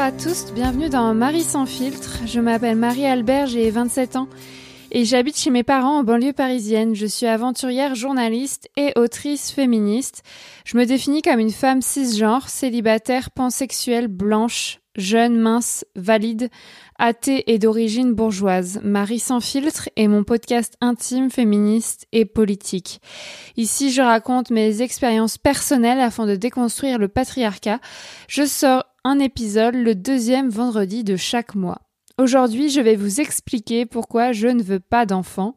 À tous, bienvenue dans Marie sans filtre. Je m'appelle Marie-Albert, j'ai 27 ans et j'habite chez mes parents en banlieue parisienne. Je suis aventurière, journaliste et autrice féministe. Je me définis comme une femme cisgenre, célibataire, pansexuelle, blanche, jeune, mince, valide, athée et d'origine bourgeoise. Marie sans filtre est mon podcast intime, féministe et politique. Ici, je raconte mes expériences personnelles afin de déconstruire le patriarcat. Je sors un épisode le deuxième vendredi de chaque mois. Aujourd'hui, je vais vous expliquer pourquoi je ne veux pas d'enfant.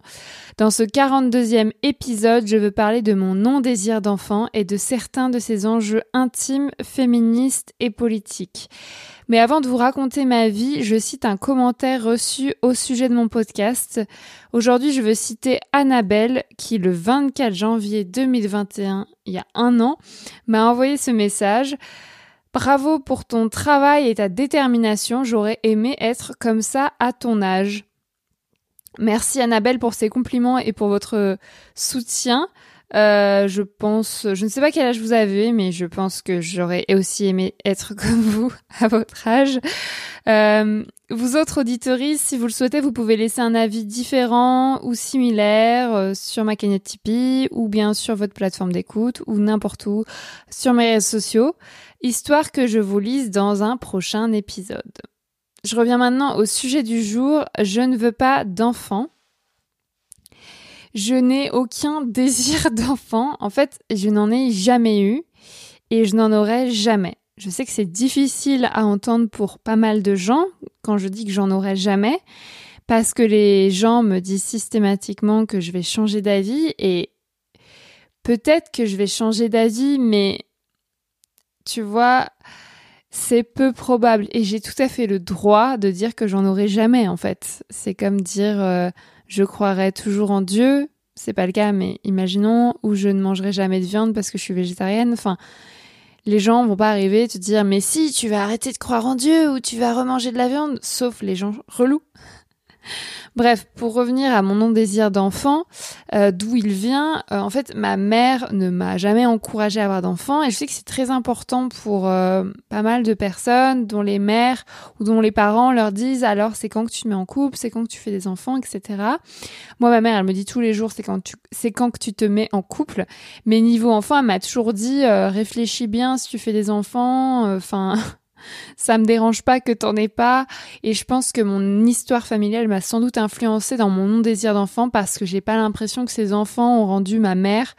Dans ce 42e épisode, je veux parler de mon non-désir d'enfant et de certains de ces enjeux intimes, féministes et politiques. Mais avant de vous raconter ma vie, je cite un commentaire reçu au sujet de mon podcast. Aujourd'hui, je veux citer Annabelle qui, le 24 janvier 2021, il y a un an, m'a envoyé ce message. Bravo pour ton travail et ta détermination, j'aurais aimé être comme ça à ton âge. Merci Annabelle pour ces compliments et pour votre soutien. Euh, je pense, je ne sais pas quel âge vous avez, mais je pense que j'aurais aussi aimé être comme vous à votre âge. Euh, vous autres auditories, si vous le souhaitez, vous pouvez laisser un avis différent ou similaire euh, sur ma cagnotte Tipeee ou bien sur votre plateforme d'écoute ou n'importe où sur mes réseaux sociaux, histoire que je vous lise dans un prochain épisode. Je reviens maintenant au sujet du jour. Je ne veux pas d'enfants. Je n'ai aucun désir d'enfant. En fait, je n'en ai jamais eu et je n'en aurai jamais. Je sais que c'est difficile à entendre pour pas mal de gens quand je dis que j'en aurai jamais parce que les gens me disent systématiquement que je vais changer d'avis et peut-être que je vais changer d'avis mais tu vois, c'est peu probable et j'ai tout à fait le droit de dire que j'en aurai jamais en fait. C'est comme dire euh, je croirais toujours en Dieu, c'est pas le cas, mais imaginons, ou je ne mangerai jamais de viande parce que je suis végétarienne. Enfin, les gens vont pas arriver te dire, mais si, tu vas arrêter de croire en Dieu ou tu vas remanger de la viande, sauf les gens relous. Bref, pour revenir à mon non-désir d'enfant, euh, d'où il vient, euh, en fait, ma mère ne m'a jamais encouragé à avoir d'enfants et je sais que c'est très important pour euh, pas mal de personnes dont les mères ou dont les parents leur disent alors c'est quand que tu te mets en couple, c'est quand que tu fais des enfants, etc. Moi, ma mère, elle me dit tous les jours c'est quand tu, c'est quand que tu te mets en couple. Mais niveau enfant, elle m'a toujours dit réfléchis bien si tu fais des enfants, enfin ça me dérange pas que t'en aies pas. Et je pense que mon histoire familiale m'a sans doute influencé dans mon non-désir d'enfant parce que j'ai pas l'impression que ces enfants ont rendu ma mère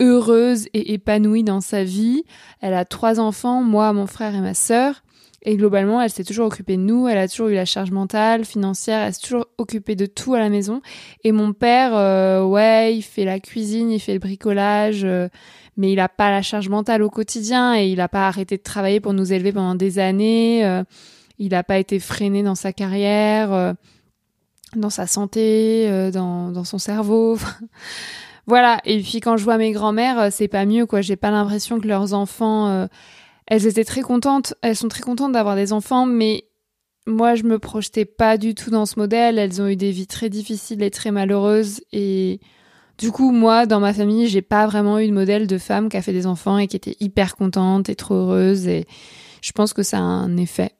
heureuse et épanouie dans sa vie. Elle a trois enfants, moi, mon frère et ma sœur. Et globalement, elle s'est toujours occupée de nous, elle a toujours eu la charge mentale, financière, elle s'est toujours occupée de tout à la maison. Et mon père, euh, ouais, il fait la cuisine, il fait le bricolage, euh, mais il n'a pas la charge mentale au quotidien et il n'a pas arrêté de travailler pour nous élever pendant des années. Euh, il n'a pas été freiné dans sa carrière, euh, dans sa santé, euh, dans, son cerveau. voilà. Et puis quand je vois mes grands-mères, c'est pas mieux quoi. J'ai pas l'impression que leurs enfants, elles étaient très contentes. Elles sont très contentes d'avoir des enfants, mais moi je me projetais pas du tout dans ce modèle. Elles ont eu des vies très difficiles et très malheureuses et du coup, moi, dans ma famille, j'ai pas vraiment eu de modèle de femme qui a fait des enfants et qui était hyper contente et trop heureuse. Et je pense que ça a un effet.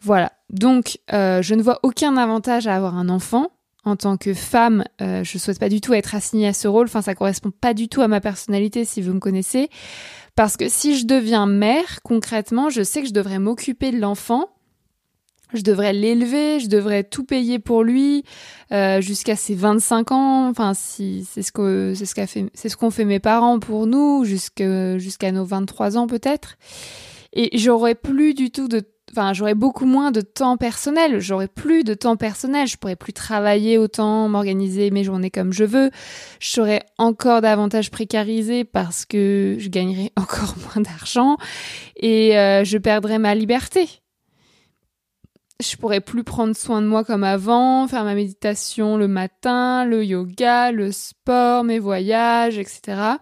Voilà. Donc, euh, je ne vois aucun avantage à avoir un enfant. En tant que femme, euh, je souhaite pas du tout être assignée à ce rôle. Enfin, ça correspond pas du tout à ma personnalité, si vous me connaissez. Parce que si je deviens mère, concrètement, je sais que je devrais m'occuper de l'enfant je devrais l'élever, je devrais tout payer pour lui euh, jusqu'à ses 25 ans. Enfin, si c'est ce que c'est ce qu'a fait, c'est ce qu'ont fait mes parents pour nous jusqu'à jusqu'à nos 23 ans peut-être. Et j'aurais plus du tout de, enfin, j'aurais beaucoup moins de temps personnel. J'aurais plus de temps personnel. Je pourrais plus travailler autant, m'organiser mes journées comme je veux. Je serais encore davantage précarisée parce que je gagnerais encore moins d'argent et euh, je perdrais ma liberté je pourrais plus prendre soin de moi comme avant, faire ma méditation le matin, le yoga, le sport, mes voyages, etc.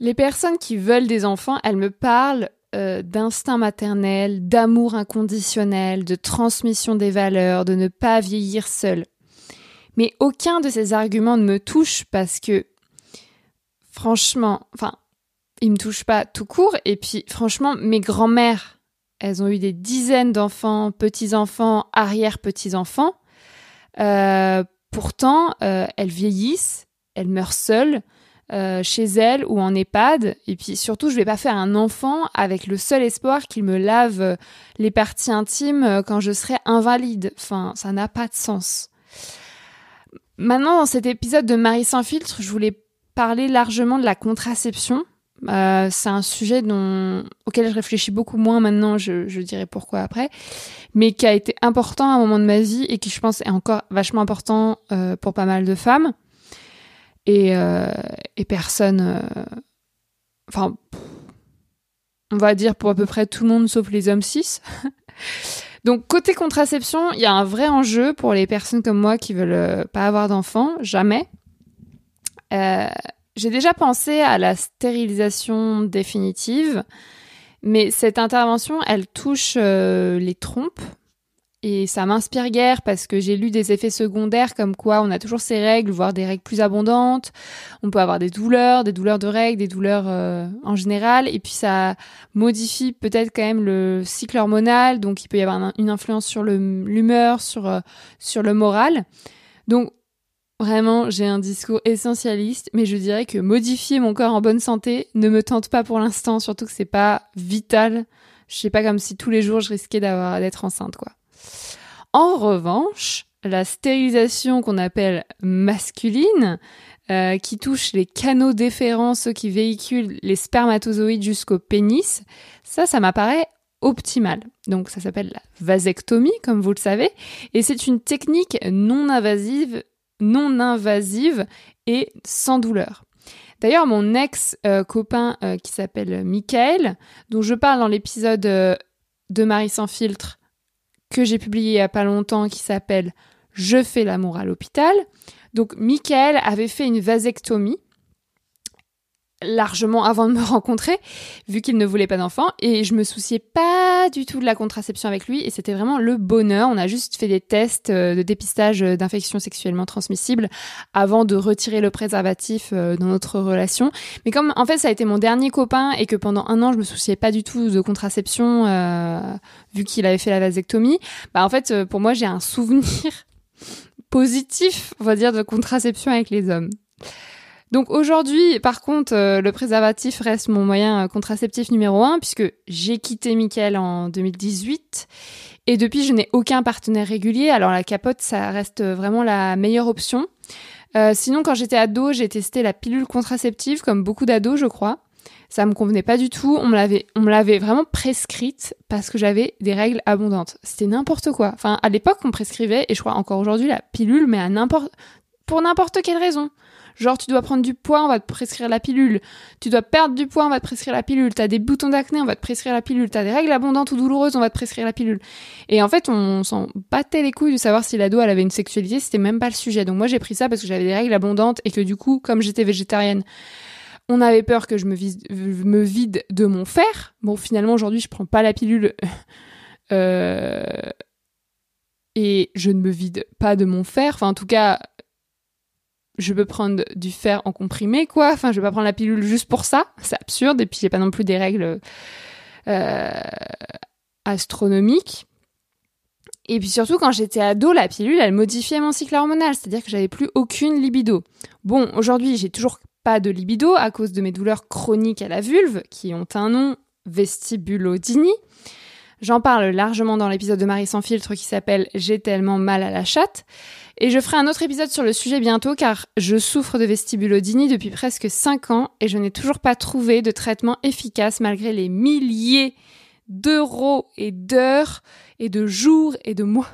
Les personnes qui veulent des enfants, elles me parlent euh, d'instinct maternel, d'amour inconditionnel, de transmission des valeurs, de ne pas vieillir seul. Mais aucun de ces arguments ne me touche parce que, franchement, enfin, il me touche pas tout court. Et puis, franchement, mes grands-mères, elles ont eu des dizaines d'enfants, petits-enfants, arrière-petits-enfants. Euh, pourtant, euh, elles vieillissent, elles meurent seules. Euh, chez elles ou en EHPAD. Et puis surtout, je vais pas faire un enfant avec le seul espoir qu'il me lave les parties intimes quand je serai invalide. Enfin, ça n'a pas de sens. Maintenant, dans cet épisode de Marie sans filtre, je voulais parler largement de la contraception. Euh, c'est un sujet dont, auquel je réfléchis beaucoup moins maintenant, je, je, dirais pourquoi après, mais qui a été important à un moment de ma vie et qui, je pense, est encore vachement important euh, pour pas mal de femmes et, euh, et personne. Euh, enfin, on va dire pour à peu près tout le monde sauf les hommes cis. Donc côté contraception, il y a un vrai enjeu pour les personnes comme moi qui veulent euh, pas avoir d'enfants, jamais. J'ai déjà pensé à la stérilisation définitive, mais cette intervention, elle touche euh, les trompes, et ça m'inspire guère parce que j'ai lu des effets secondaires comme quoi on a toujours ces règles, voire des règles plus abondantes. On peut avoir des douleurs, des douleurs de règles, des douleurs euh, en général. Et puis ça modifie peut-être quand même le cycle hormonal. Donc il peut y avoir une influence sur l'humeur, sur, euh, sur le moral. Donc Vraiment, j'ai un discours essentialiste, mais je dirais que modifier mon corps en bonne santé ne me tente pas pour l'instant, surtout que c'est pas vital. Je sais pas comme si tous les jours je risquais d'avoir d'être enceinte, quoi. En revanche, la stérilisation qu'on appelle masculine, euh, qui touche les canaux déférents, ceux qui véhiculent les spermatozoïdes jusqu'au pénis, ça, ça m'apparaît optimal. Donc ça s'appelle la vasectomie, comme vous le savez, et c'est une technique non invasive, non invasive et sans douleur. D'ailleurs, mon ex-copain euh, qui s'appelle Michael, dont je parle dans l'épisode euh, de Marie sans filtre, que j'ai publié il y a pas longtemps qui s'appelle Je fais l'amour à l'hôpital. Donc Michael avait fait une vasectomie largement avant de me rencontrer, vu qu'il ne voulait pas d'enfant, et je me souciais pas du tout de la contraception avec lui, et c'était vraiment le bonheur. On a juste fait des tests euh, de dépistage d'infections sexuellement transmissibles avant de retirer le préservatif euh, dans notre relation. Mais comme en fait ça a été mon dernier copain et que pendant un an je me souciais pas du tout de contraception, euh, vu qu'il avait fait la vasectomie, bah en fait pour moi j'ai un souvenir positif, on va dire, de contraception avec les hommes. Donc aujourd'hui, par contre, euh, le préservatif reste mon moyen euh, contraceptif numéro un puisque j'ai quitté Mickaël en 2018 et depuis je n'ai aucun partenaire régulier. Alors la capote, ça reste vraiment la meilleure option. Euh, sinon, quand j'étais ado, j'ai testé la pilule contraceptive comme beaucoup d'ados, je crois. Ça me convenait pas du tout. On me l'avait, on me l'avait vraiment prescrite parce que j'avais des règles abondantes. C'était n'importe quoi. Enfin, à l'époque, on prescrivait, et je crois encore aujourd'hui, la pilule, mais à n'importe, pour n'importe quelle raison. Genre, tu dois prendre du poids, on va te prescrire la pilule. Tu dois perdre du poids, on va te prescrire la pilule. T'as des boutons d'acné, on va te prescrire la pilule. T'as des règles abondantes ou douloureuses, on va te prescrire la pilule. Et en fait, on s'en battait les couilles de savoir si l'ado, elle avait une sexualité, c'était même pas le sujet. Donc moi, j'ai pris ça parce que j'avais des règles abondantes et que du coup, comme j'étais végétarienne, on avait peur que je me, vide, me vide de mon fer. Bon, finalement, aujourd'hui, je prends pas la pilule. euh... Et je ne me vide pas de mon fer. Enfin, en tout cas, je peux prendre du fer en comprimé, quoi. Enfin, je vais pas prendre la pilule juste pour ça. C'est absurde. Et puis, j'ai pas non plus des règles euh, astronomiques. Et puis surtout, quand j'étais ado, la pilule, elle modifiait mon cycle hormonal. C'est-à-dire que j'avais plus aucune libido. Bon, aujourd'hui, j'ai toujours pas de libido à cause de mes douleurs chroniques à la vulve, qui ont un nom, vestibulodynie. J'en parle largement dans l'épisode de Marie sans filtre qui s'appelle J'ai tellement mal à la chatte. Et je ferai un autre épisode sur le sujet bientôt car je souffre de vestibulodynie depuis presque 5 ans et je n'ai toujours pas trouvé de traitement efficace malgré les milliers d'euros et d'heures et de jours et de mois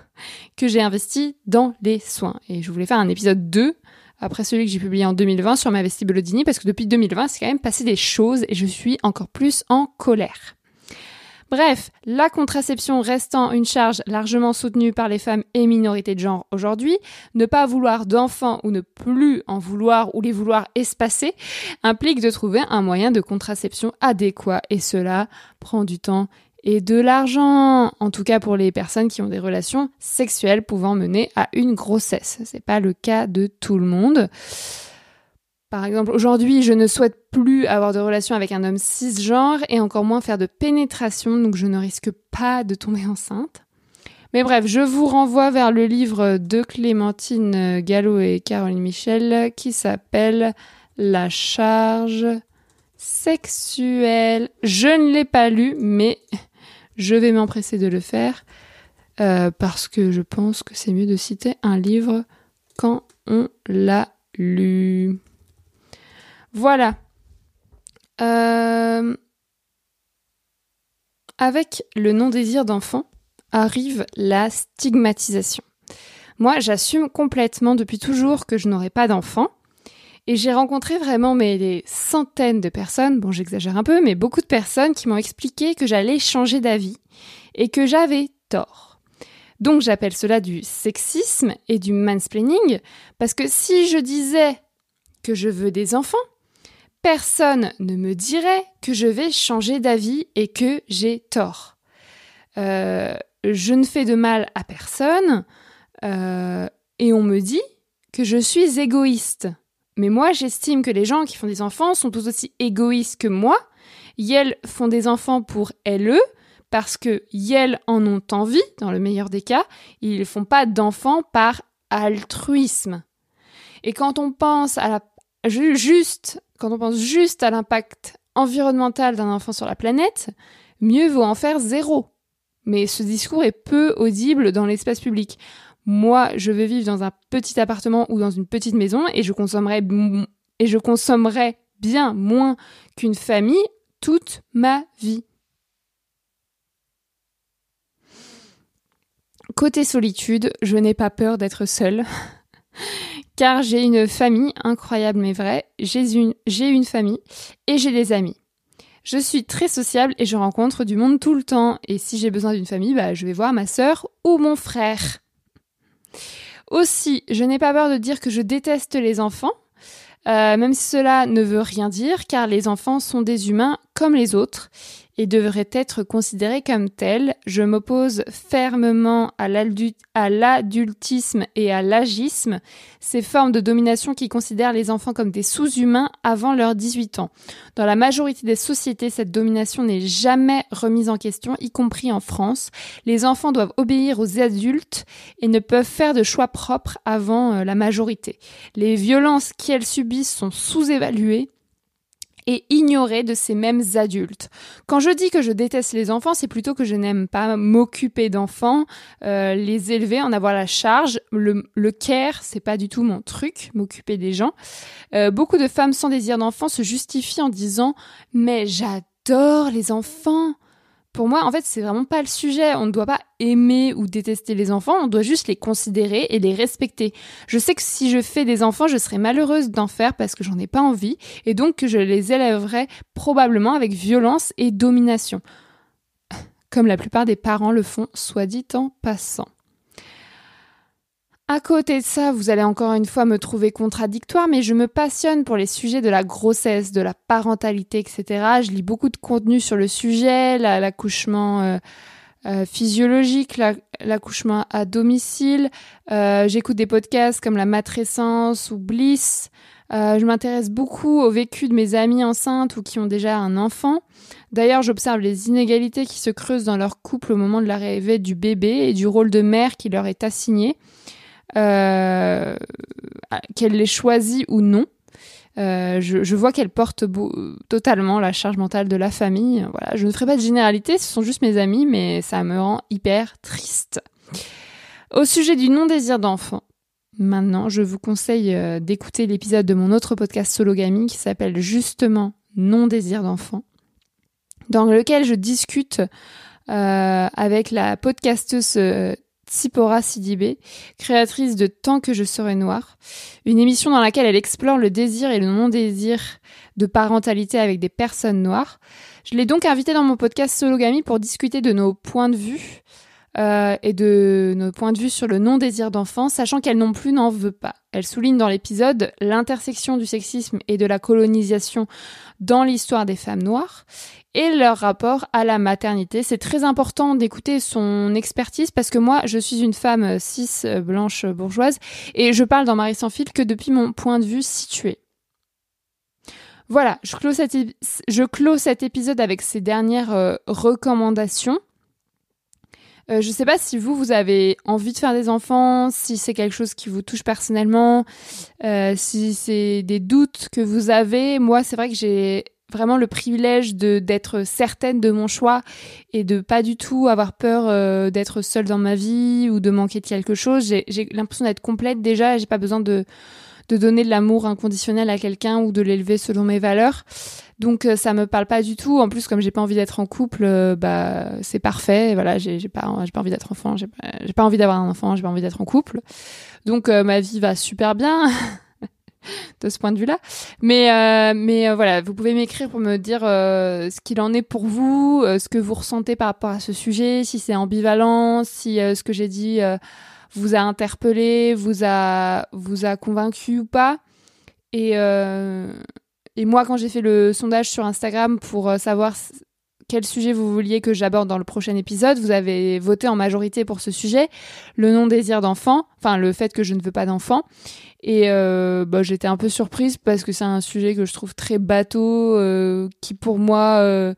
que j'ai investis dans les soins. Et je voulais faire un épisode 2 après celui que j'ai publié en 2020 sur ma vestibulodynie parce que depuis 2020, c'est quand même passé des choses et je suis encore plus en colère. Bref, la contraception restant une charge largement soutenue par les femmes et minorités de genre aujourd'hui, ne pas vouloir d'enfants ou ne plus en vouloir ou les vouloir espacés implique de trouver un moyen de contraception adéquat et cela prend du temps et de l'argent, en tout cas pour les personnes qui ont des relations sexuelles pouvant mener à une grossesse. C'est pas le cas de tout le monde. Par exemple, aujourd'hui, je ne souhaite plus avoir de relation avec un homme cisgenre et encore moins faire de pénétration, donc je ne risque pas de tomber enceinte. Mais bref, je vous renvoie vers le livre de Clémentine Gallo et Caroline Michel qui s'appelle La charge sexuelle. Je ne l'ai pas lu, mais je vais m'empresser de le faire euh, parce que je pense que c'est mieux de citer un livre quand on l'a lu. Voilà. Euh, avec le non-désir d'enfant arrive la stigmatisation. Moi, j'assume complètement depuis toujours que je n'aurai pas d'enfant. Et j'ai rencontré vraiment des centaines de personnes, bon j'exagère un peu, mais beaucoup de personnes qui m'ont expliqué que j'allais changer d'avis et que j'avais tort. Donc j'appelle cela du sexisme et du mansplaining, parce que si je disais que je veux des enfants, personne ne me dirait que je vais changer d'avis et que j'ai tort. Euh, je ne fais de mal à personne euh, et on me dit que je suis égoïste. Mais moi, j'estime que les gens qui font des enfants sont tout aussi égoïstes que moi. Elles font des enfants pour elles, parce que elles en ont envie, dans le meilleur des cas. Ils ne font pas d'enfants par altruisme. Et quand on pense à la juste, quand on pense juste à l'impact environnemental d'un enfant sur la planète, mieux vaut en faire zéro. Mais ce discours est peu audible dans l'espace public. Moi, je veux vivre dans un petit appartement ou dans une petite maison et je consommerai et je consommerai bien moins qu'une famille toute ma vie. Côté solitude, je n'ai pas peur d'être seule car j'ai une famille incroyable mais vraie, j'ai une, famille et j'ai des amis. Je suis très sociable et je rencontre du monde tout le temps. Et si j'ai besoin d'une famille, bah, je vais voir ma sœur ou mon frère. Aussi, je n'ai pas peur de dire que je déteste les enfants, euh, même si cela ne veut rien dire, car les enfants sont des humains comme les autres et devrait être considéré comme tel. Je m'oppose fermement à l'adultisme et à l'agisme, ces formes de domination qui considèrent les enfants comme des sous-humains avant leurs 18 ans. Dans la majorité des sociétés, cette domination n'est jamais remise en question, y compris en France. Les enfants doivent obéir aux adultes et ne peuvent faire de choix propres avant euh, la majorité. Les violences qu'elles subissent sont sous-évaluées et ignorer de ces mêmes adultes. Quand je dis que je déteste les enfants, c'est plutôt que je n'aime pas m'occuper d'enfants, euh, les élever, en avoir la charge. Le, le care, c'est pas du tout mon truc, m'occuper des gens. Euh, beaucoup de femmes sans désir d'enfant se justifient en disant mais j'adore les enfants pour moi, en fait, c'est vraiment pas le sujet. On ne doit pas aimer ou détester les enfants, on doit juste les considérer et les respecter. Je sais que si je fais des enfants, je serais malheureuse d'en faire parce que j'en ai pas envie et donc que je les élèverais probablement avec violence et domination. Comme la plupart des parents le font, soit dit en passant. À côté de ça, vous allez encore une fois me trouver contradictoire, mais je me passionne pour les sujets de la grossesse, de la parentalité, etc. Je lis beaucoup de contenu sur le sujet, l'accouchement euh, euh, physiologique, l'accouchement à domicile. Euh, j'écoute des podcasts comme La Matrescence ou Bliss. je m'intéresse beaucoup au vécu de mes amis enceintes ou qui ont déjà un enfant. D'ailleurs, j'observe les inégalités qui se creusent dans leur couple au moment de l'arrivée du bébé et du rôle de mère qui leur est assigné qu'elle l'ait choisi ou non. Euh, je, vois qu'elle porte totalement la charge mentale de la famille. Voilà, je ne ferai pas de généralité, ce sont juste mes amis, mais ça me rend hyper triste. Au sujet du non-désir d'enfant, maintenant, je vous conseille euh, d'écouter l'épisode de mon autre podcast Sologamy qui s'appelle justement Non-désir d'enfant, dans lequel je discute euh, avec la podcasteuse Tsipora Sidibé, créatrice de Tant que je serai noire, une émission dans laquelle elle explore le désir et le non-désir de parentalité avec des personnes noires. Je l'ai donc invitée dans mon podcast Sologamy pour discuter de nos points de vue euh, et de nos points de vue sur le non-désir d'enfant, sachant qu'elle non plus n'en veut pas. Elle souligne dans l'épisode l'intersection du sexisme et de la colonisation dans l'histoire des femmes noires et leur rapport à la maternité. C'est très important d'écouter son expertise parce que moi, je suis une femme cis, blanche, bourgeoise et je parle dans Marie sans fil que depuis mon point de vue situé. Voilà, je clôt cet, je clôt cet épisode avec ces dernières recommandations. Euh, je ne sais pas si vous, vous avez envie de faire des enfants, si c'est quelque chose qui vous touche personnellement, euh, si c'est des doutes que vous avez. Moi, c'est vrai que j'ai vraiment le privilège de d'être certaine de mon choix et de pas du tout avoir peur euh, d'être seule dans ma vie ou de manquer de quelque chose. J'ai l'impression d'être complète déjà. J'ai pas besoin de de donner de l'amour inconditionnel à quelqu'un ou de l'élever selon mes valeurs. Donc euh, ça me parle pas du tout. En plus, comme j'ai pas envie d'être en couple, euh, bah c'est parfait. Voilà, j'ai pas j'ai pas envie d'être enfant, j'ai pas, pas envie d'avoir un enfant, j'ai pas envie d'être en couple. Donc euh, ma vie va super bien. de ce point de vue-là. Mais mais voilà, vous pouvez m'écrire pour me dire ce qu'il en est pour vous, ce que vous ressentez par rapport à ce sujet, si c'est ambivalent, si ce que j'ai dit vous a interpellé, vous a vous a convaincu ou pas. Et et moi, quand j'ai fait le sondage sur Instagram pour euh, savoir quel sujet vous vouliez que j'aborde dans le prochain épisode, vous avez voté en majorité pour ce sujet, le non-désir d'enfant, enfin le fait que je ne veux pas d'enfant. Et euh, bah, j'étais un peu surprise parce que c'est un sujet que je trouve très bateau, euh, qui pour moi,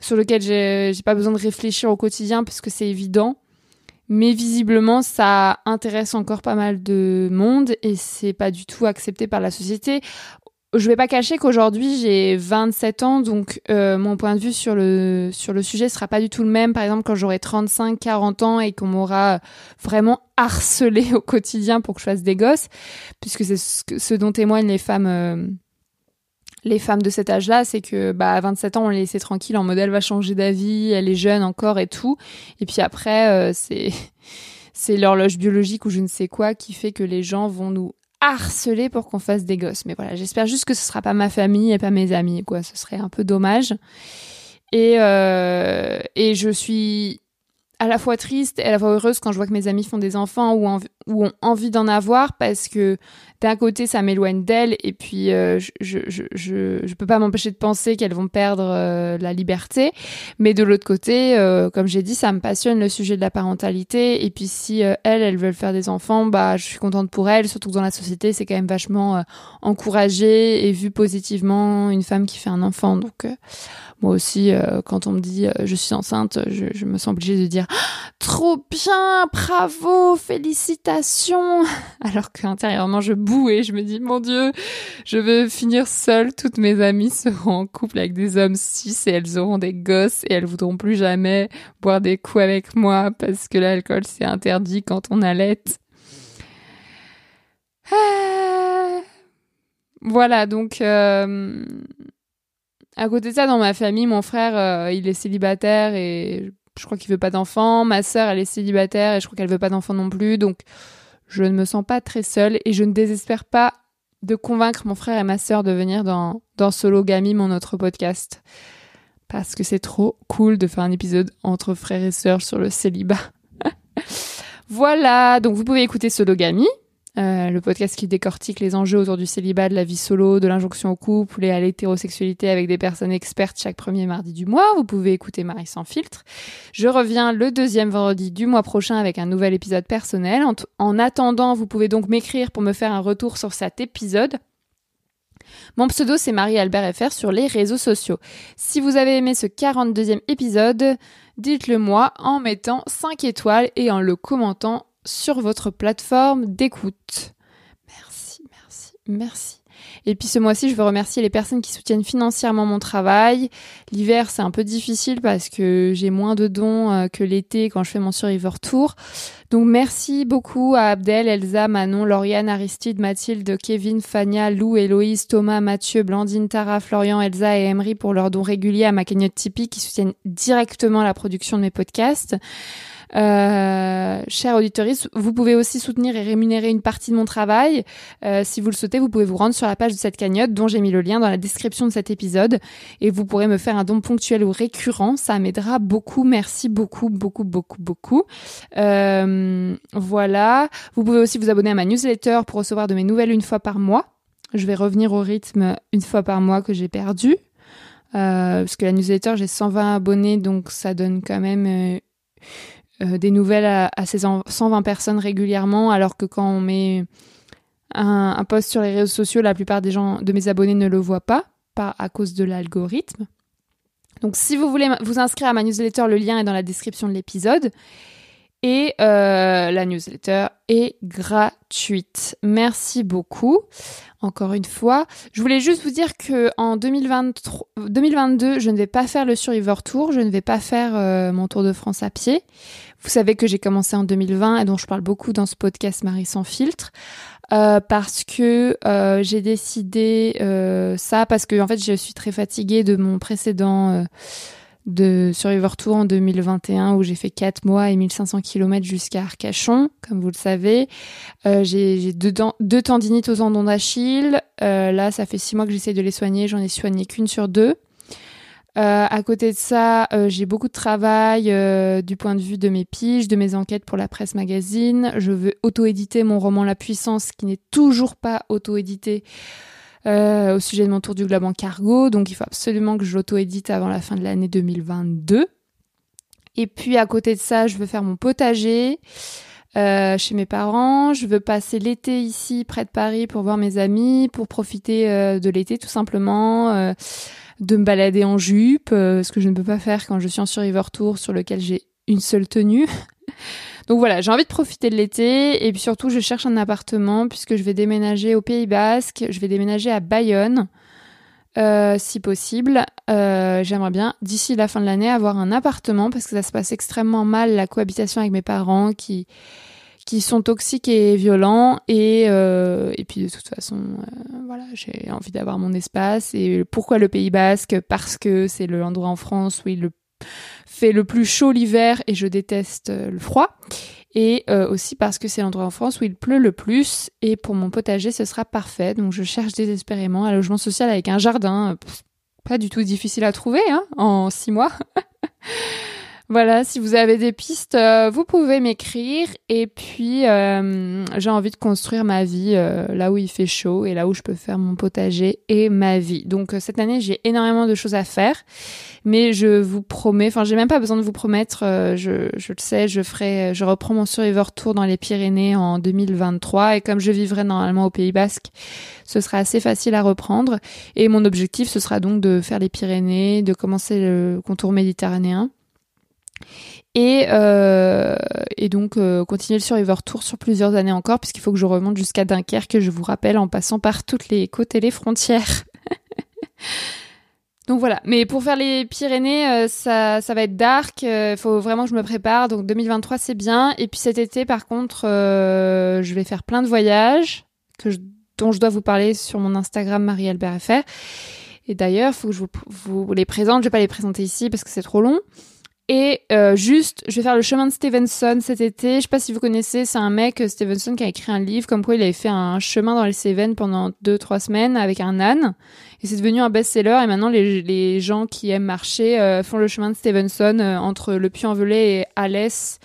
sur lequel j'ai pas besoin de réfléchir au quotidien parce que c'est évident. Mais visiblement, ça intéresse encore pas mal de monde et c'est pas du tout accepté par la société je vais pas cacher qu'aujourd'hui j'ai 27 ans, donc euh, mon point de vue sur le sur le sujet sera pas du tout le même. Par exemple, quand j'aurai 35, 40 ans et qu'on m'aura vraiment harcelé au quotidien pour que je fasse des gosses, puisque c'est ce, dont témoignent les femmes. Euh, les femmes de cet âge-là, c'est que bah à 27 ans, on les laissait tranquilles, en mode elle va changer d'avis, elle est jeune encore et tout. Et puis après, euh, c'est c'est l'horloge biologique ou je ne sais quoi qui fait que les gens vont nous harceler pour qu'on fasse des gosses. Mais voilà, j'espère juste que ce sera pas ma famille et pas mes amis, quoi. Ce serait un peu dommage. Et, euh, et je suis à la fois triste et à la fois heureuse quand je vois que mes amis font des enfants ou, ou ont envie d'en avoir parce que d'un côté ça m'éloigne d'elles et puis euh, je, je, je, peux pas m'empêcher de penser qu'elles vont perdre euh, la liberté. Mais de l'autre côté euh, comme j'ai dit ça me passionne le sujet de la parentalité et puis si elles elles veulent faire des enfants bah je suis contente pour elles surtout que dans la société c'est quand même vachement encouragé et vu positivement une femme qui fait un enfant. Donc moi aussi, quand on me dit je suis enceinte, je, me sens obligée de dire trop bien, bravo, félicitations, alors qu'intérieurement je boue et je me dis mon Dieu, je veux finir seule. Toutes mes amies seront en couple avec des hommes cis et elles auront des gosses et elles voudront plus jamais boire des coups avec moi parce que l'alcool c'est interdit quand on allait. Ah. Voilà, donc euh, à côté de ça, dans ma famille, mon frère, euh, il est célibataire et je crois qu'il veut pas d'enfant. Ma sœur, elle est célibataire et je crois qu'elle veut pas d'enfant non plus. Donc, je ne me sens pas très seule et je ne désespère pas de convaincre mon frère et ma sœur de venir dans, dans Sologamie, mon autre podcast. Parce que c'est trop cool de faire un épisode entre frères et sœurs sur le célibat. voilà, donc vous pouvez écouter Sologamie euh, le podcast qui décortique les enjeux autour du célibat, de la vie solo, de l'injonction au couple et à l'hétérosexualité avec des personnes expertes chaque premier mardi du mois. Vous pouvez écouter Marie sans filtre. Je reviens le deuxième vendredi du mois prochain avec un nouvel épisode personnel. En, attendant, vous pouvez donc m'écrire pour me faire un retour sur cet épisode. Mon pseudo, c'est Marie-Albert FR sur les réseaux sociaux. Si vous avez aimé ce 42e épisode, dites-le moi en mettant 5 étoiles et en le commentant sur votre plateforme d'écoute. Merci, merci, merci. Et puis ce mois-ci, je veux remercier les personnes qui soutiennent financièrement mon travail. L'hiver, c'est un peu difficile parce que j'ai moins de dons euh, que l'été quand je fais mon Survivor Tour. Donc merci beaucoup à Abdel, Elsa, Manon, Lauriane, Aristide, Mathilde, Kevin, Fania, Lou, Héloïse, Thomas, Mathieu, Blandine, Tara, Florian, Elsa et Emery pour leurs dons réguliers à ma cagnotte Tipeee qui soutiennent directement la production de mes podcasts. Euh, chers auditeurs, vous pouvez aussi soutenir et rémunérer une partie de mon travail. Euh, si vous le souhaitez, vous pouvez vous rendre sur la page de cette cagnotte dont j'ai mis le lien dans la description de cet épisode et vous pourrez me faire un don ponctuel ou récurrent. Ça m'aidera beaucoup. Merci beaucoup, beaucoup, beaucoup, beaucoup. Euh, voilà. Vous pouvez aussi vous abonner à ma newsletter pour recevoir de mes nouvelles une fois par mois. Je vais revenir au rythme une fois par mois que j'ai perdu. Euh, parce que la newsletter, j'ai 120 abonnés, donc ça donne quand même euh, des nouvelles à, ces 120 personnes régulièrement, alors que quand on met un, post sur les réseaux sociaux, la plupart des gens de mes abonnés ne le voient pas. pas à cause de l'algorithme. Donc si vous voulez vous inscrire à ma newsletter, le lien est dans la description de l'épisode. Et euh, la newsletter est gratuite. Merci beaucoup. Encore une fois, je voulais juste vous dire que en 2022, je ne vais pas faire le Survivor Tour, je ne vais pas faire euh, mon Tour de France à pied. Vous savez que j'ai commencé en 2020 et dont je parle beaucoup dans ce podcast Marie sans filtre. Euh, parce que j'ai décidé ça parce que en fait je suis très fatiguée de mon précédent de Survivor Tour en 2021 où j'ai fait 4 mois et 1500 km jusqu'à Arcachon, comme vous le savez. j'ai deux, deux, tendinites aux endons d'Achille. là, ça fait 6 mois que j'essaie de les soigner. J'en ai soigné qu'une sur deux. Euh, à côté de ça, euh, j'ai beaucoup de travail euh, du point de vue de mes piges, de mes enquêtes pour la presse magazine. Je veux auto-éditer mon roman La Puissance, qui n'est toujours pas auto-édité au sujet de mon tour du globe en cargo. Donc il faut absolument que je l'auto-édite avant la fin de l'année 2022. Et puis à côté de ça, je veux faire mon potager. chez mes parents. Je veux passer l'été ici, près de Paris, pour voir mes amis, pour profiter de l'été tout simplement de me balader en jupe, euh, ce que je ne peux pas faire quand je suis en Survivor Tour sur lequel j'ai une seule tenue. Donc voilà, j'ai envie de profiter de l'été et puis surtout je cherche un appartement puisque je vais déménager au Pays Basque, je vais déménager à Bayonne. Euh, si possible, euh, j'aimerais bien d'ici la fin de l'année avoir un appartement parce que ça se passe extrêmement mal la cohabitation avec mes parents qui qui sont toxiques et violents. Et euh, et puis de toute façon euh, voilà j'ai envie d'avoir mon espace. Et pourquoi le Pays Basque? Parce que c'est l'endroit en France où il le fait le plus chaud l'hiver et je déteste euh, le froid. Et aussi parce que c'est l'endroit en France où il pleut le plus et pour mon potager ce sera parfait. Donc je cherche désespérément un logement social avec un jardin. Pas du tout difficile à trouver hein, en six mois Voilà, si vous avez des pistes, euh, vous pouvez m'écrire. Et puis, euh, j'ai envie de construire ma vie euh, là où il fait chaud et là où je peux faire mon potager et ma vie. Donc, cette année, j'ai énormément de choses à faire. Mais je vous promets, enfin, j'ai même pas besoin de vous promettre, je, le sais, je ferai, je reprends mon Survivor Tour dans les Pyrénées en 2023. Et comme je vivrai normalement au Pays Basque, ce sera assez facile à reprendre. Et mon objectif, ce sera donc de faire les Pyrénées, de commencer le contour méditerranéen. Et, euh, et donc euh, continuer le Survivor Tour sur plusieurs années encore, puisqu'il faut que je remonte jusqu'à Dunkerque, je vous rappelle, en passant par toutes les côtes et les frontières. donc voilà, mais pour faire les Pyrénées, euh, ça, ça va être dark, il faut vraiment que je me prépare, donc 2023 c'est bien, et puis cet été par contre, je vais faire plein de voyages, dont je dois vous parler sur mon Instagram Marie-Albert. Et d'ailleurs, il faut que je vous, vous les présente, je vais pas les présenter ici parce que c'est trop long. Et euh, juste, je vais faire le chemin de Stevenson cet été. Je sais pas si vous connaissez, c'est un mec, euh, Stevenson, qui a écrit un livre comme quoi il avait fait un chemin dans les Cévennes pendant deux, trois semaines avec un âne. Et c'est devenu un best-seller. Et maintenant, les, les gens qui aiment marcher euh, font le chemin de Stevenson entre le Puy-en-Velay et Alès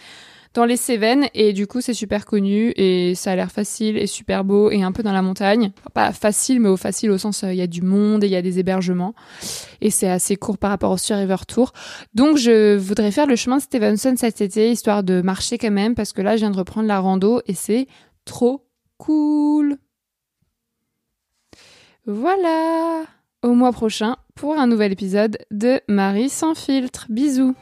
dans les Cévennes et du coup c'est super connu et ça a l'air facile et super beau et un peu dans la montagne. pas facile mais au facile au sens euh, il y a du monde et il y a des hébergements et c'est assez court par rapport au Survivor Tour. Donc je voudrais faire le chemin Stevenson cet été histoire de marcher quand même parce que là je viens de reprendre la rando et c'est trop cool. Voilà. Au mois prochain pour un nouvel épisode de Marie sans filtre. Bisous.